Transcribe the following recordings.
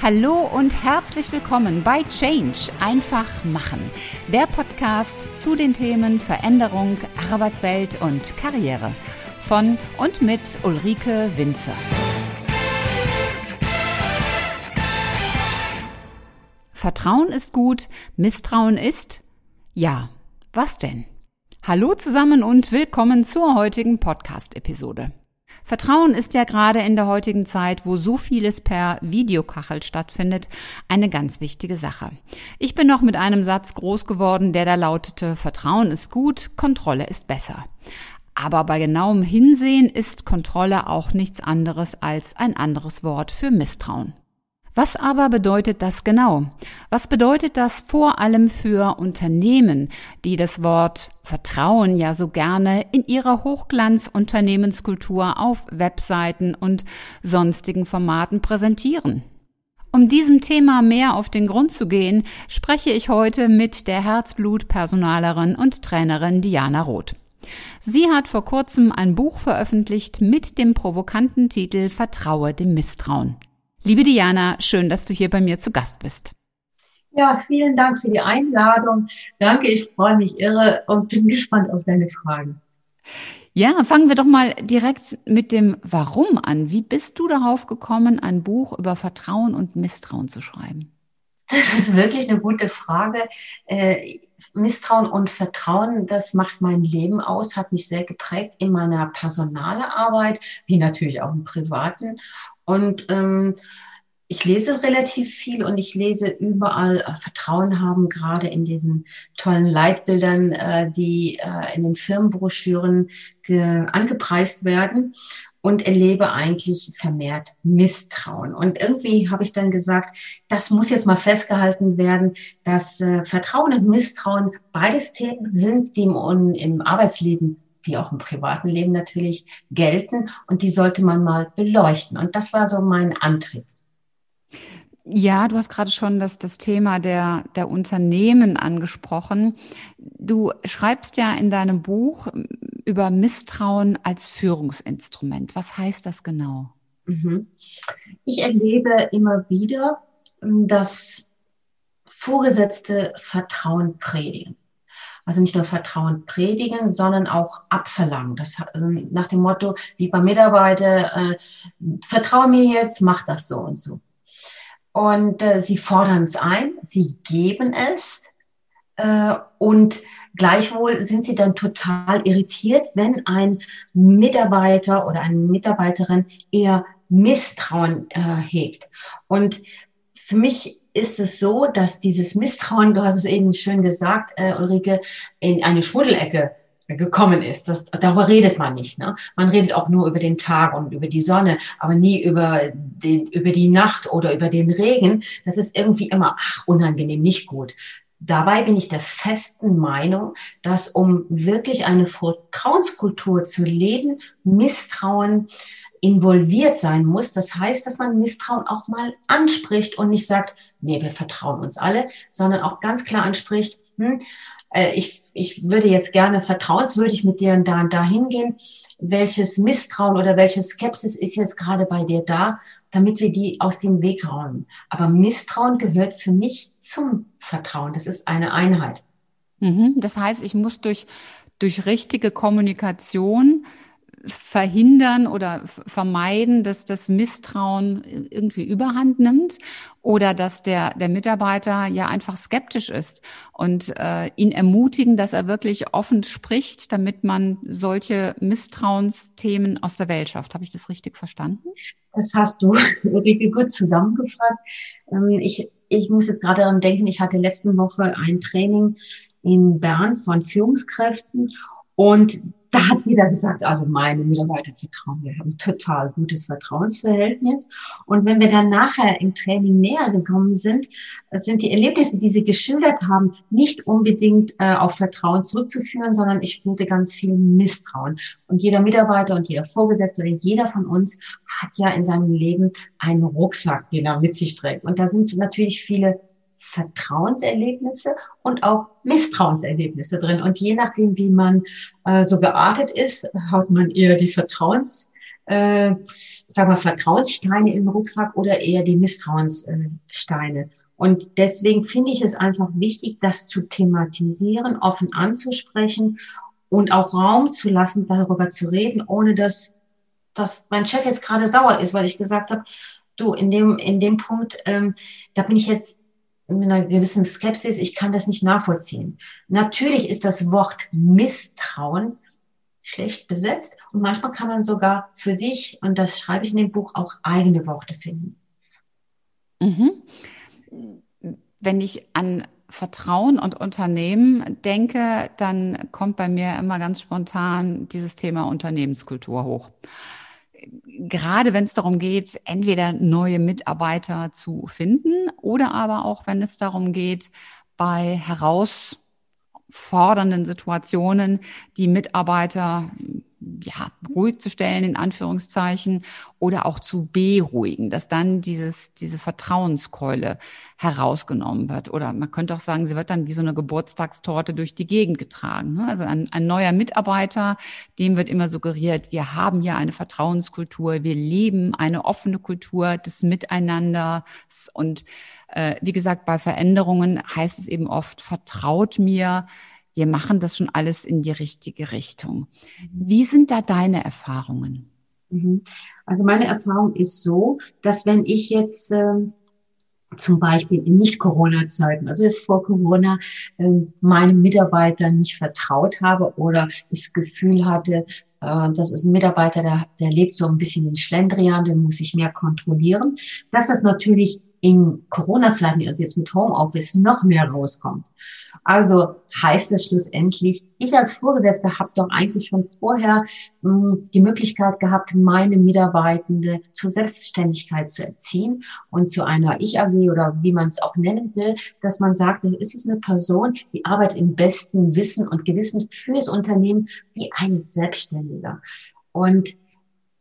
Hallo und herzlich willkommen bei Change einfach machen, der Podcast zu den Themen Veränderung, Arbeitswelt und Karriere von und mit Ulrike Winzer. Vertrauen ist gut, Misstrauen ist ja, was denn? Hallo zusammen und willkommen zur heutigen Podcast-Episode. Vertrauen ist ja gerade in der heutigen Zeit, wo so vieles per Videokachel stattfindet, eine ganz wichtige Sache. Ich bin noch mit einem Satz groß geworden, der da lautete, Vertrauen ist gut, Kontrolle ist besser. Aber bei genauem Hinsehen ist Kontrolle auch nichts anderes als ein anderes Wort für Misstrauen. Was aber bedeutet das genau? Was bedeutet das vor allem für Unternehmen, die das Wort Vertrauen ja so gerne in ihrer Hochglanz-Unternehmenskultur auf Webseiten und sonstigen Formaten präsentieren? Um diesem Thema mehr auf den Grund zu gehen, spreche ich heute mit der Herzblut-Personalerin und Trainerin Diana Roth. Sie hat vor kurzem ein Buch veröffentlicht mit dem provokanten Titel Vertraue dem Misstrauen. Liebe Diana, schön, dass du hier bei mir zu Gast bist. Ja, vielen Dank für die Einladung. Danke, ich freue mich irre und bin gespannt auf deine Fragen. Ja, fangen wir doch mal direkt mit dem Warum an. Wie bist du darauf gekommen, ein Buch über Vertrauen und Misstrauen zu schreiben? Das ist wirklich eine gute Frage. Äh, Misstrauen und Vertrauen, das macht mein Leben aus, hat mich sehr geprägt in meiner Personalarbeit, wie natürlich auch im Privaten. Und ähm, ich lese relativ viel und ich lese überall äh, Vertrauen haben, gerade in diesen tollen Leitbildern, äh, die äh, in den Firmenbroschüren angepreist werden und erlebe eigentlich vermehrt Misstrauen. Und irgendwie habe ich dann gesagt, das muss jetzt mal festgehalten werden, dass äh, Vertrauen und Misstrauen beides Themen sind, die im, im Arbeitsleben wie auch im privaten Leben natürlich gelten und die sollte man mal beleuchten. Und das war so mein Antrieb. Ja, du hast gerade schon das, das Thema der, der Unternehmen angesprochen. Du schreibst ja in deinem Buch über Misstrauen als Führungsinstrument. Was heißt das genau? Mhm. Ich erlebe immer wieder, dass Vorgesetzte Vertrauen predigen. Also nicht nur Vertrauen predigen, sondern auch abverlangen. Das ähm, nach dem Motto, lieber Mitarbeiter, äh, vertraue mir jetzt, mach das so und so. Und äh, sie fordern es ein, sie geben es äh, und gleichwohl sind sie dann total irritiert, wenn ein Mitarbeiter oder eine Mitarbeiterin eher Misstrauen äh, hegt. Und für mich ist es so, dass dieses Misstrauen, du hast es eben schön gesagt, äh, Ulrike, in eine Schmuddelecke gekommen ist. Das, darüber redet man nicht. Ne? Man redet auch nur über den Tag und über die Sonne, aber nie über, den, über die Nacht oder über den Regen. Das ist irgendwie immer, ach, unangenehm, nicht gut. Dabei bin ich der festen Meinung, dass um wirklich eine Vertrauenskultur zu leben, Misstrauen involviert sein muss. Das heißt, dass man Misstrauen auch mal anspricht und nicht sagt, nee, wir vertrauen uns alle, sondern auch ganz klar anspricht, hm, äh, ich, ich würde jetzt gerne vertrauenswürdig mit dir da und da hingehen. Welches Misstrauen oder welche Skepsis ist jetzt gerade bei dir da, damit wir die aus dem Weg räumen. Aber Misstrauen gehört für mich zum Vertrauen. Das ist eine Einheit. Mhm. Das heißt, ich muss durch, durch richtige Kommunikation verhindern oder vermeiden, dass das Misstrauen irgendwie überhand nimmt oder dass der, der Mitarbeiter ja einfach skeptisch ist und äh, ihn ermutigen, dass er wirklich offen spricht, damit man solche Misstrauensthemen aus der Welt schafft. Habe ich das richtig verstanden? Das hast du wirklich gut zusammengefasst. Ähm, ich, ich muss jetzt gerade daran denken, ich hatte letzte Woche ein Training in Bern von Führungskräften und da hat jeder gesagt, also meine Mitarbeiter vertrauen, wir haben total gutes Vertrauensverhältnis. Und wenn wir dann nachher im Training näher gekommen sind, sind die Erlebnisse, die sie geschildert haben, nicht unbedingt äh, auf Vertrauen zurückzuführen, sondern ich spürte ganz viel Misstrauen. Und jeder Mitarbeiter und jeder Vorgesetzte oder jeder von uns hat ja in seinem Leben einen Rucksack, den er mit sich trägt. Und da sind natürlich viele Vertrauenserlebnisse und auch Misstrauenserlebnisse drin. Und je nachdem, wie man äh, so geartet ist, haut man eher die Vertrauens äh, sag mal, Vertrauenssteine im Rucksack oder eher die Misstrauenssteine. Und deswegen finde ich es einfach wichtig, das zu thematisieren, offen anzusprechen und auch Raum zu lassen, darüber zu reden, ohne dass, dass mein Chef jetzt gerade sauer ist, weil ich gesagt habe, du, in dem, in dem Punkt, ähm, da bin ich jetzt mit einer gewissen Skepsis, ich kann das nicht nachvollziehen. Natürlich ist das Wort Misstrauen schlecht besetzt und manchmal kann man sogar für sich, und das schreibe ich in dem Buch, auch eigene Worte finden. Mhm. Wenn ich an Vertrauen und Unternehmen denke, dann kommt bei mir immer ganz spontan dieses Thema Unternehmenskultur hoch. Gerade wenn es darum geht, entweder neue Mitarbeiter zu finden oder aber auch wenn es darum geht, bei heraus fordernden Situationen die Mitarbeiter ja, ruhig zu stellen, in Anführungszeichen, oder auch zu beruhigen, dass dann dieses, diese Vertrauenskeule herausgenommen wird. Oder man könnte auch sagen, sie wird dann wie so eine Geburtstagstorte durch die Gegend getragen. Ne? Also ein, ein neuer Mitarbeiter, dem wird immer suggeriert, wir haben hier eine Vertrauenskultur, wir leben eine offene Kultur des Miteinanders und äh, wie gesagt, bei Veränderungen heißt es eben oft, vertraut mir, wir machen das schon alles in die richtige Richtung. Wie sind da deine Erfahrungen? Mhm. Also meine Erfahrung ist so, dass wenn ich jetzt ähm, zum Beispiel in Nicht-Corona-Zeiten, also vor Corona, ähm, meinem Mitarbeiter nicht vertraut habe oder das Gefühl hatte, äh, das ist ein Mitarbeiter, der, der lebt so ein bisschen in Schlendrian, den muss ich mehr kontrollieren, dass das natürlich in Corona-Zeiten, also jetzt mit Homeoffice, noch mehr rauskommt. Also heißt das schlussendlich, ich als Vorgesetzter habe doch eigentlich schon vorher mh, hm, die Möglichkeit gehabt, meine Mitarbeitende zur Selbstständigkeit zu erziehen und zu einer Ich-AG oder wie man es auch nennen will, dass man sagt, es ist eine Person, die arbeitet im besten Wissen und Gewissen fürs Unternehmen wie ein Selbstständiger. Und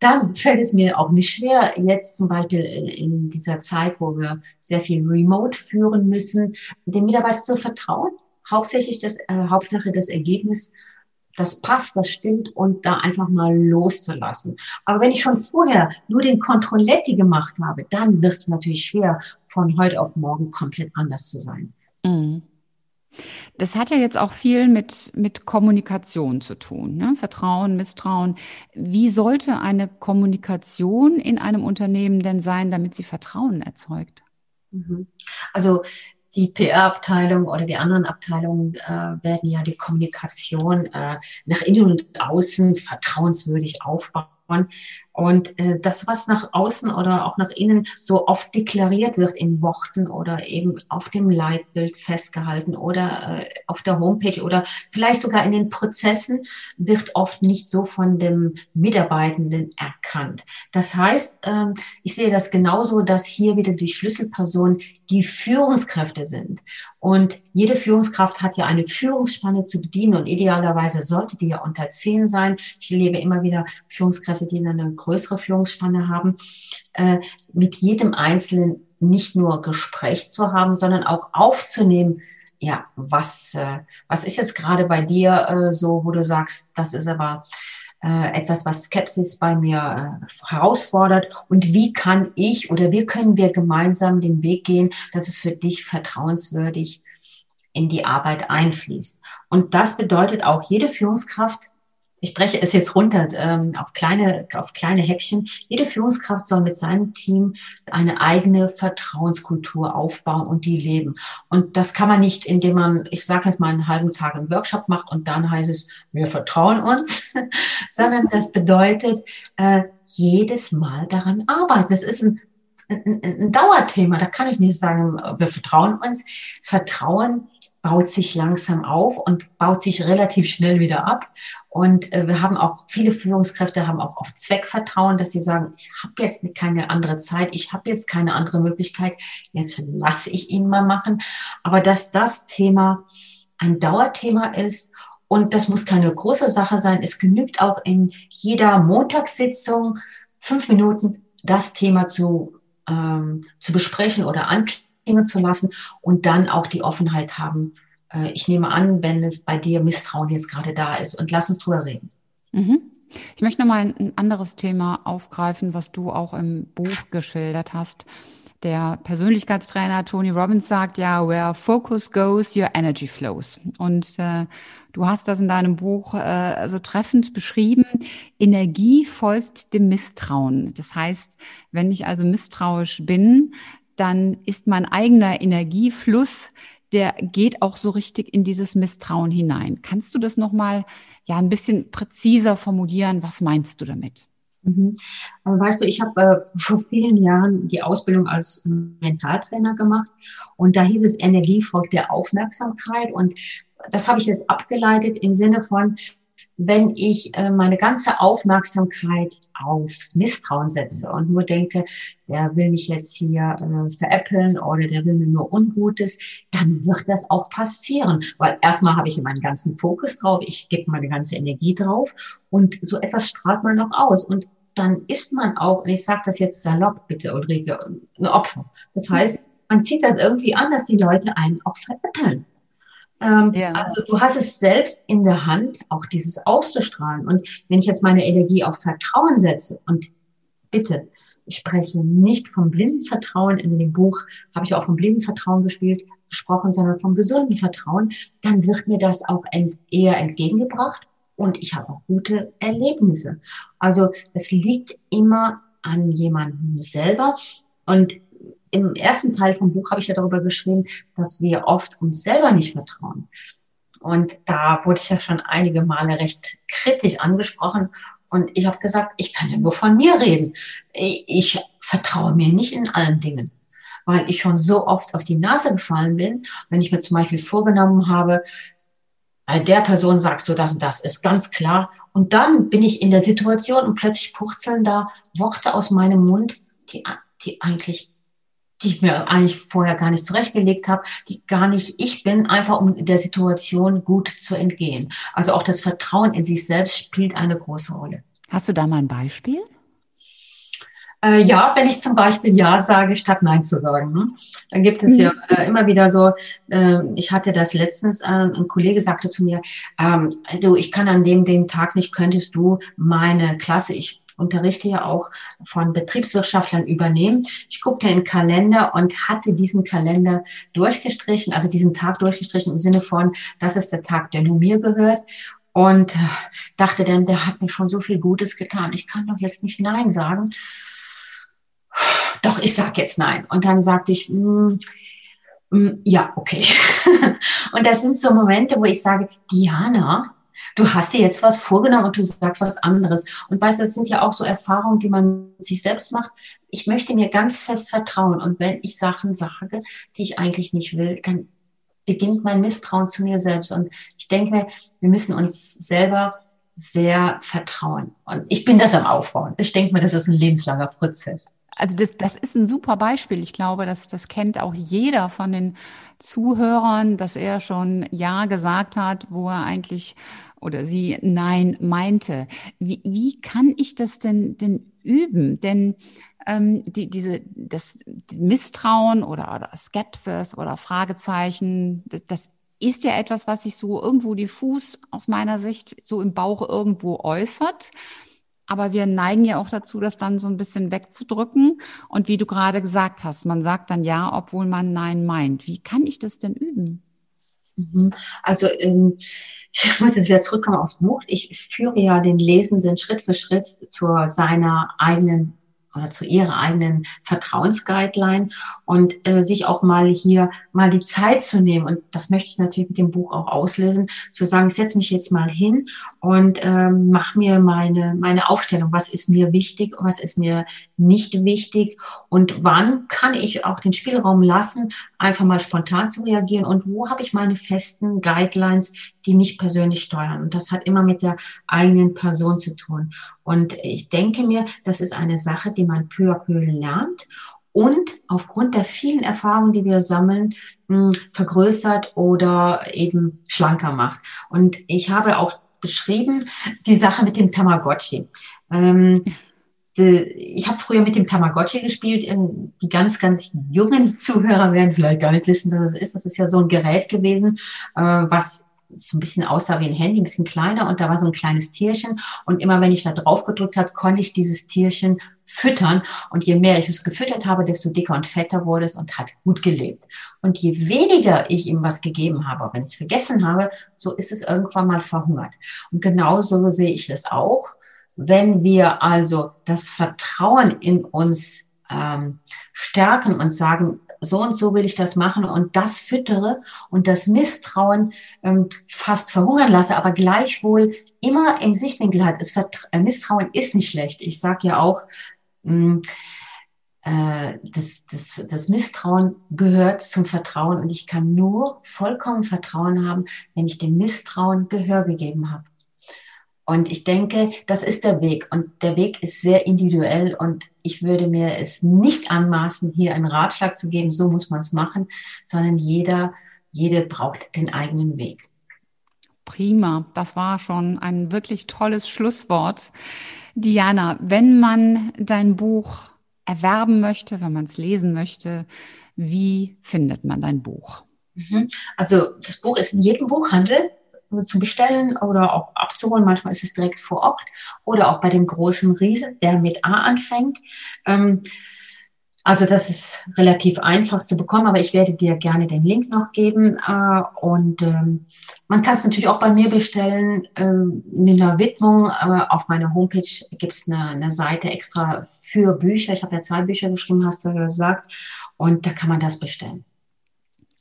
dann fällt es mir auch nicht schwer, jetzt zum Beispiel in dieser Zeit, wo wir sehr viel remote führen müssen, dem Mitarbeiter zu vertrauen. Hauptsächlich das, äh, Hauptsache das Ergebnis, das passt, das stimmt und da einfach mal loszulassen. Aber wenn ich schon vorher nur den Kontrolletti gemacht habe, dann wird es natürlich schwer, von heute auf morgen komplett anders zu sein. Mhm. Das hat ja jetzt auch viel mit, mit Kommunikation zu tun, ne? Vertrauen, Misstrauen. Wie sollte eine Kommunikation in einem Unternehmen denn sein, damit sie Vertrauen erzeugt? Mhm. Also die PR-Abteilung oder die anderen Abteilungen äh, werden ja die Kommunikation äh, nach innen und außen vertrauenswürdig aufbauen und äh, das, was nach außen oder auch nach innen so oft deklariert wird in Worten oder eben auf dem Leitbild festgehalten oder äh, auf der Homepage oder vielleicht sogar in den Prozessen, wird oft nicht so von dem Mitarbeitenden erkannt. Das heißt, ähm, ich sehe das genauso, dass hier wieder die Schlüsselpersonen die Führungskräfte sind. Und jede Führungskraft hat ja eine Führungsspanne zu bedienen und idealerweise sollte die ja unter zehn sein. Ich erlebe immer wieder Führungskräfte, die eine größere Führungsspanne haben, äh, mit jedem Einzelnen nicht nur Gespräch zu haben, sondern auch aufzunehmen, ja, was, äh, was ist jetzt gerade bei dir äh, so, wo du sagst, das ist aber etwas, was Skepsis bei mir herausfordert und wie kann ich oder wie können wir gemeinsam den Weg gehen, dass es für dich vertrauenswürdig in die Arbeit einfließt. Und das bedeutet auch, jede Führungskraft ich breche es jetzt runter ähm, auf kleine auf kleine Häppchen. Jede Führungskraft soll mit seinem Team eine eigene Vertrauenskultur aufbauen und die leben. Und das kann man nicht, indem man, ich sage jetzt mal, einen halben Tag einen Workshop macht und dann heißt es, wir vertrauen uns, sondern das bedeutet äh, jedes Mal daran arbeiten. Das ist ein ein, ein Dauerthema. Da kann ich nicht sagen, wir vertrauen uns. Vertrauen baut sich langsam auf und baut sich relativ schnell wieder ab. Und äh, wir haben auch, viele Führungskräfte haben auch auf Zweckvertrauen, dass sie sagen, ich habe jetzt keine andere Zeit, ich habe jetzt keine andere Möglichkeit, jetzt lasse ich ihn mal machen. Aber dass das Thema ein Dauerthema ist und das muss keine große Sache sein, es genügt auch in jeder Montagssitzung fünf Minuten das Thema zu, ähm, zu besprechen oder anklingen klingen zu lassen und dann auch die Offenheit haben. Äh, ich nehme an, wenn es bei dir Misstrauen jetzt gerade da ist und lass uns drüber reden. Mhm. Ich möchte nochmal ein anderes Thema aufgreifen, was du auch im Buch geschildert hast. Der Persönlichkeitstrainer Tony Robbins sagt ja, where focus goes, your energy flows. Und äh, du hast das in deinem Buch äh, so treffend beschrieben. Energie folgt dem Misstrauen. Das heißt, wenn ich also misstrauisch bin, dann ist mein eigener Energiefluss, der geht auch so richtig in dieses Misstrauen hinein. Kannst du das nochmal ja ein bisschen präziser formulieren? Was meinst du damit? Mhm. Weißt du, ich habe äh, vor vielen Jahren die Ausbildung als Mentaltrainer gemacht und da hieß es Energie folgt der Aufmerksamkeit und das habe ich jetzt abgeleitet im Sinne von, wenn ich äh, meine ganze Aufmerksamkeit aufs Misstrauen setze und nur denke, der will mich jetzt hier äh, veräppeln oder der will mir nur Ungutes, dann wird das auch passieren. Weil erstmal habe ich meinen ganzen Fokus drauf, ich gebe meine ganze Energie drauf und so etwas strahlt man auch aus. Und dann ist man auch, und ich sage das jetzt salopp bitte, Ulrike, ein Opfer. Das heißt, man zieht das irgendwie an, dass die Leute einen auch veräppeln. Ähm, ja. Also du hast es selbst in der Hand, auch dieses auszustrahlen. Und wenn ich jetzt meine Energie auf Vertrauen setze und bitte, ich spreche nicht vom blinden Vertrauen, in dem Buch habe ich auch vom blinden Vertrauen gespielt, gesprochen, sondern vom gesunden Vertrauen, dann wird mir das auch ent eher entgegengebracht und ich habe auch gute Erlebnisse. Also es liegt immer an jemandem selber und im ersten Teil vom Buch habe ich ja darüber geschrieben, dass wir oft uns selber nicht vertrauen. Und da wurde ich ja schon einige Male recht kritisch angesprochen. Und ich habe gesagt, ich kann ja nur von mir reden. Ich vertraue mir nicht in allen Dingen, weil ich schon so oft auf die Nase gefallen bin. Wenn ich mir zum Beispiel vorgenommen habe, bei der Person sagst du das und das, ist ganz klar. Und dann bin ich in der Situation und plötzlich purzeln da Worte aus meinem Mund, die, die eigentlich die ich mir eigentlich vorher gar nicht zurechtgelegt habe, die gar nicht ich bin, einfach um der Situation gut zu entgehen. Also auch das Vertrauen in sich selbst spielt eine große Rolle. Hast du da mal ein Beispiel? Äh, ja, wenn ich zum Beispiel Ja sage, statt Nein zu sagen. Ne? Dann gibt es ja mhm. äh, immer wieder so, äh, ich hatte das letztens, äh, ein Kollege sagte zu mir, ähm, du, ich kann an dem, dem Tag nicht, könntest du meine Klasse, ich unterrichte ja auch von Betriebswirtschaftlern übernehmen. Ich guckte in den Kalender und hatte diesen Kalender durchgestrichen, also diesen Tag durchgestrichen im Sinne von, das ist der Tag, der nur mir gehört. Und äh, dachte dann, der hat mir schon so viel Gutes getan. Ich kann doch jetzt nicht Nein sagen. Doch, ich sag jetzt Nein. Und dann sagte ich, mm, mm, ja, okay. und das sind so Momente, wo ich sage, Diana, du hast dir jetzt was vorgenommen und du sagst was anderes. Und weißt, das sind ja auch so Erfahrungen, die man sich selbst macht. Ich möchte mir ganz fest vertrauen. Und wenn ich Sachen sage, die ich eigentlich nicht will, dann beginnt mein Misstrauen zu mir selbst. Und ich denke mir, wir müssen uns selber sehr vertrauen. Und ich bin das am Aufbauen. Ich denke mir, das ist ein lebenslanger Prozess. Also das, das ist ein super Beispiel. Ich glaube, dass das kennt auch jeder von den Zuhörern, dass er schon Ja gesagt hat, wo er eigentlich oder sie Nein meinte. Wie, wie kann ich das denn, denn üben? Denn ähm, die, diese, das Misstrauen oder, oder Skepsis oder Fragezeichen, das, das ist ja etwas, was sich so irgendwo diffus aus meiner Sicht so im Bauch irgendwo äußert. Aber wir neigen ja auch dazu, das dann so ein bisschen wegzudrücken. Und wie du gerade gesagt hast, man sagt dann ja, obwohl man Nein meint. Wie kann ich das denn üben? Mhm. Also ähm, ich muss jetzt wieder zurückkommen aufs Buch. Ich führe ja den Lesenden Schritt für Schritt zu seiner eigenen oder zu ihrer eigenen Vertrauensguideline und äh, sich auch mal hier mal die Zeit zu nehmen. Und das möchte ich natürlich mit dem Buch auch auslösen, zu sagen, ich setze mich jetzt mal hin und ähm, mach mir meine, meine Aufstellung. Was ist mir wichtig, was ist mir nicht wichtig und wann kann ich auch den Spielraum lassen, einfach mal spontan zu reagieren und wo habe ich meine festen Guidelines, die mich persönlich steuern. Und das hat immer mit der eigenen Person zu tun. Und ich denke mir, das ist eine Sache, die man peu à peu lernt und aufgrund der vielen Erfahrungen, die wir sammeln, hm, vergrößert oder eben schlanker macht. Und ich habe auch beschrieben die Sache mit dem Tamagotchi. Ähm, ich habe früher mit dem Tamagotchi gespielt. Die ganz, ganz jungen Zuhörer werden vielleicht gar nicht wissen, was es ist. Das ist ja so ein Gerät gewesen, äh, was so ein bisschen aussah wie ein Handy, ein bisschen kleiner und da war so ein kleines Tierchen und immer wenn ich da drauf gedrückt hat, konnte ich dieses Tierchen füttern und je mehr ich es gefüttert habe, desto dicker und fetter wurde es und hat gut gelebt. Und je weniger ich ihm was gegeben habe, wenn ich es vergessen habe, so ist es irgendwann mal verhungert. Und genauso sehe ich es auch. Wenn wir also das Vertrauen in uns ähm, stärken und sagen, so und so will ich das machen und das füttere und das Misstrauen ähm, fast verhungern lasse, aber gleichwohl immer im Sichtwinkel hat. Es äh, Misstrauen ist nicht schlecht. Ich sage ja auch, mh, mm, äh, das, das, das Misstrauen gehört zum Vertrauen und ich kann nur vollkommen Vertrauen haben, wenn ich dem Misstrauen Gehör gegeben habe. Und ich denke, das ist der Weg. Und der Weg ist sehr individuell. Und ich würde mir es nicht anmaßen, hier einen Ratschlag zu geben, so muss man es machen, sondern jeder, jede braucht den eigenen Weg. Prima. Das war schon ein wirklich tolles Schlusswort. Diana, wenn man dein Buch erwerben möchte, wenn man es lesen möchte, wie findet man dein Buch? Mhm. Also das Buch ist in jedem Buchhandel zu bestellen oder auch abzuholen. Manchmal ist es direkt vor Ort oder auch bei dem großen Riese, der mit A anfängt. Ähm, also das ist relativ einfach zu bekommen, aber ich werde dir gerne den Link noch geben. Äh, und ähm, man kann es natürlich auch bei mir bestellen ähm, mit einer Widmung. Aber auf meiner Homepage gibt es eine, eine Seite extra für Bücher. Ich habe ja zwei Bücher geschrieben, hast du ja gesagt. Und da kann man das bestellen.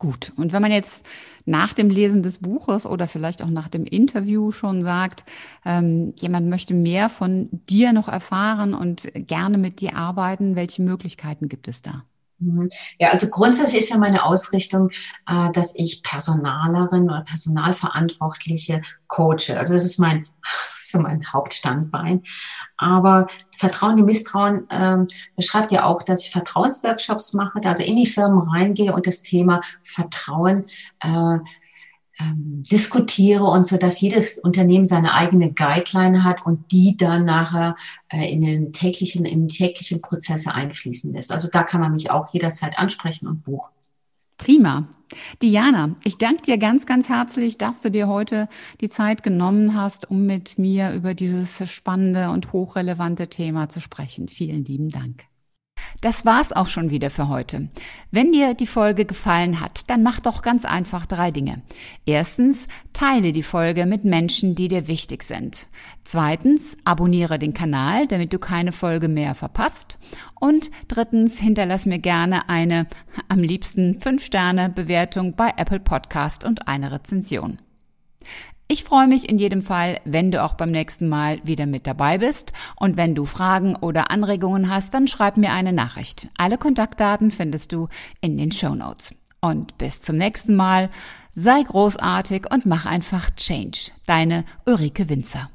Gut. Und wenn man jetzt nach dem Lesen des Buches oder vielleicht auch nach dem Interview schon sagt, ähm, jemand möchte mehr von dir noch erfahren und gerne mit dir arbeiten, welche Möglichkeiten gibt es da? Mhm. Ja, also grundsätzlich ist ja meine Ausrichtung, äh, dass ich Personalerin oder Personalverantwortliche coache. Also das ist mein so mein Hauptstandbein. Aber Vertrauen, die Misstrauen ähm, beschreibt ja auch, dass ich Vertrauensworkshops mache, also in die Firmen reingehe und das Thema Vertrauen äh, ähm, diskutiere und so, dass jedes Unternehmen seine eigene Guideline hat und die dann nachher äh, in den täglichen, in die täglichen Prozesse einfließen lässt. Also da kann man mich auch jederzeit ansprechen und buchen. Prima. Diana, ich danke dir ganz, ganz herzlich, dass du dir heute die Zeit genommen hast, um mit mir über dieses spannende und hochrelevante Thema zu sprechen. Vielen lieben Dank. Das war's auch schon wieder für heute. Wenn dir die Folge gefallen hat, dann mach doch ganz einfach drei Dinge. Erstens, teile die Folge mit Menschen, die dir wichtig sind. Zweitens, abonniere den Kanal, damit du keine Folge mehr verpasst. Und drittens, hinterlass mir gerne eine, am liebsten 5-Sterne-Bewertung bei Apple Podcast und eine Rezension. Ich freue mich in jedem Fall, wenn du auch beim nächsten Mal wieder mit dabei bist. Und wenn du Fragen oder Anregungen hast, dann schreib mir eine Nachricht. Alle Kontaktdaten findest du in den Show Notes. Und bis zum nächsten Mal. Sei großartig und mach einfach Change. Deine Ulrike Winzer.